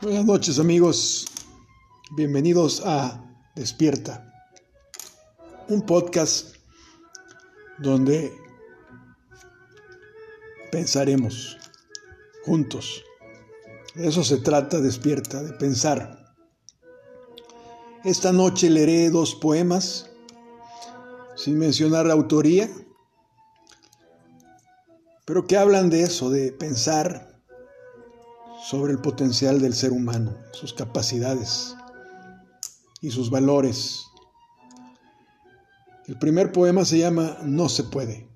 Buenas noches amigos, bienvenidos a Despierta, un podcast donde pensaremos juntos. De eso se trata Despierta, de pensar. Esta noche leeré dos poemas, sin mencionar la autoría, pero que hablan de eso, de pensar sobre el potencial del ser humano, sus capacidades y sus valores. El primer poema se llama No se puede.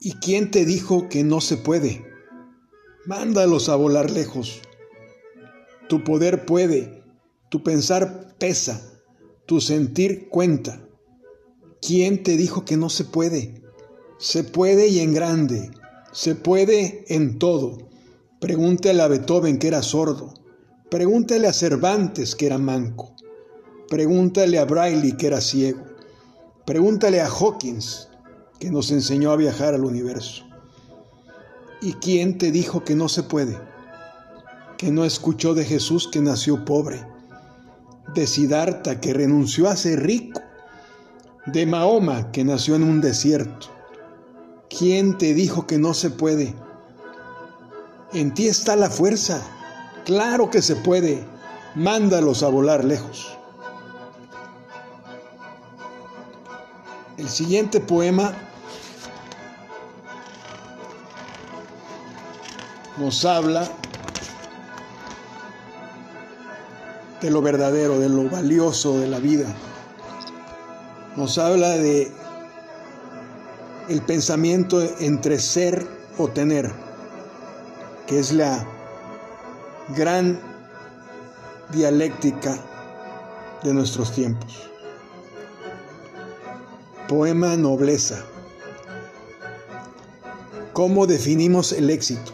¿Y quién te dijo que no se puede? Mándalos a volar lejos. Tu poder puede, tu pensar pesa, tu sentir cuenta. ¿Quién te dijo que no se puede? Se puede y en grande se puede en todo. Pregúntale a Beethoven que era sordo. Pregúntale a Cervantes que era manco. Pregúntale a Braille que era ciego. Pregúntale a Hawkins que nos enseñó a viajar al universo. ¿Y quién te dijo que no se puede? Que no escuchó de Jesús que nació pobre, de Siddhartha que renunció a ser rico, de Mahoma que nació en un desierto, ¿Quién te dijo que no se puede? En ti está la fuerza. Claro que se puede. Mándalos a volar lejos. El siguiente poema nos habla de lo verdadero, de lo valioso de la vida. Nos habla de el pensamiento entre ser o tener, que es la gran dialéctica de nuestros tiempos. Poema Nobleza. ¿Cómo definimos el éxito?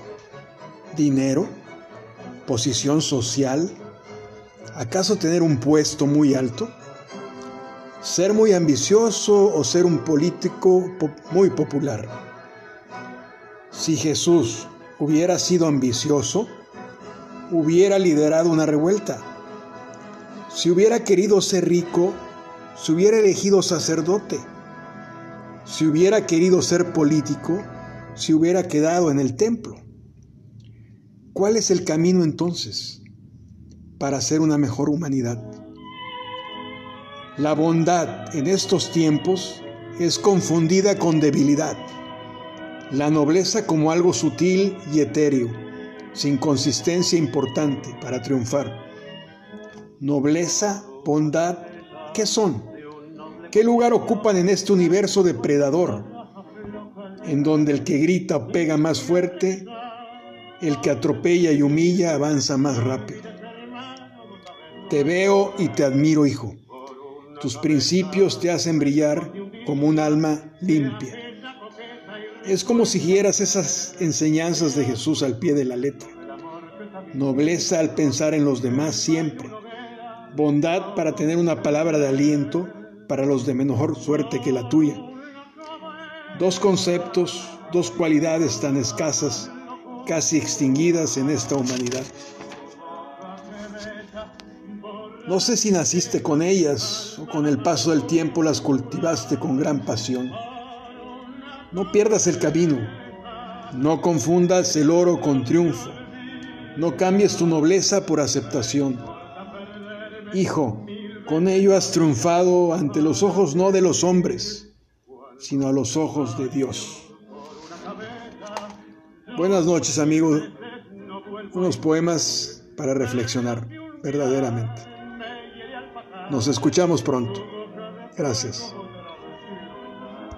¿Dinero? ¿Posición social? ¿Acaso tener un puesto muy alto? Ser muy ambicioso o ser un político muy popular. Si Jesús hubiera sido ambicioso, hubiera liderado una revuelta. Si hubiera querido ser rico, se hubiera elegido sacerdote. Si hubiera querido ser político, se hubiera quedado en el templo. ¿Cuál es el camino entonces para ser una mejor humanidad? La bondad en estos tiempos es confundida con debilidad, la nobleza como algo sutil y etéreo, sin consistencia importante para triunfar. Nobleza, bondad, ¿qué son? ¿Qué lugar ocupan en este universo depredador, en donde el que grita pega más fuerte, el que atropella y humilla avanza más rápido? Te veo y te admiro, hijo tus principios te hacen brillar como un alma limpia. Es como si siguieras esas enseñanzas de Jesús al pie de la letra. Nobleza al pensar en los demás siempre. Bondad para tener una palabra de aliento para los de mejor suerte que la tuya. Dos conceptos, dos cualidades tan escasas, casi extinguidas en esta humanidad. No sé si naciste con ellas o con el paso del tiempo las cultivaste con gran pasión. No pierdas el camino, no confundas el oro con triunfo, no cambies tu nobleza por aceptación. Hijo, con ello has triunfado ante los ojos no de los hombres, sino a los ojos de Dios. Buenas noches amigos, unos poemas para reflexionar verdaderamente. Nos escuchamos pronto. Gracias.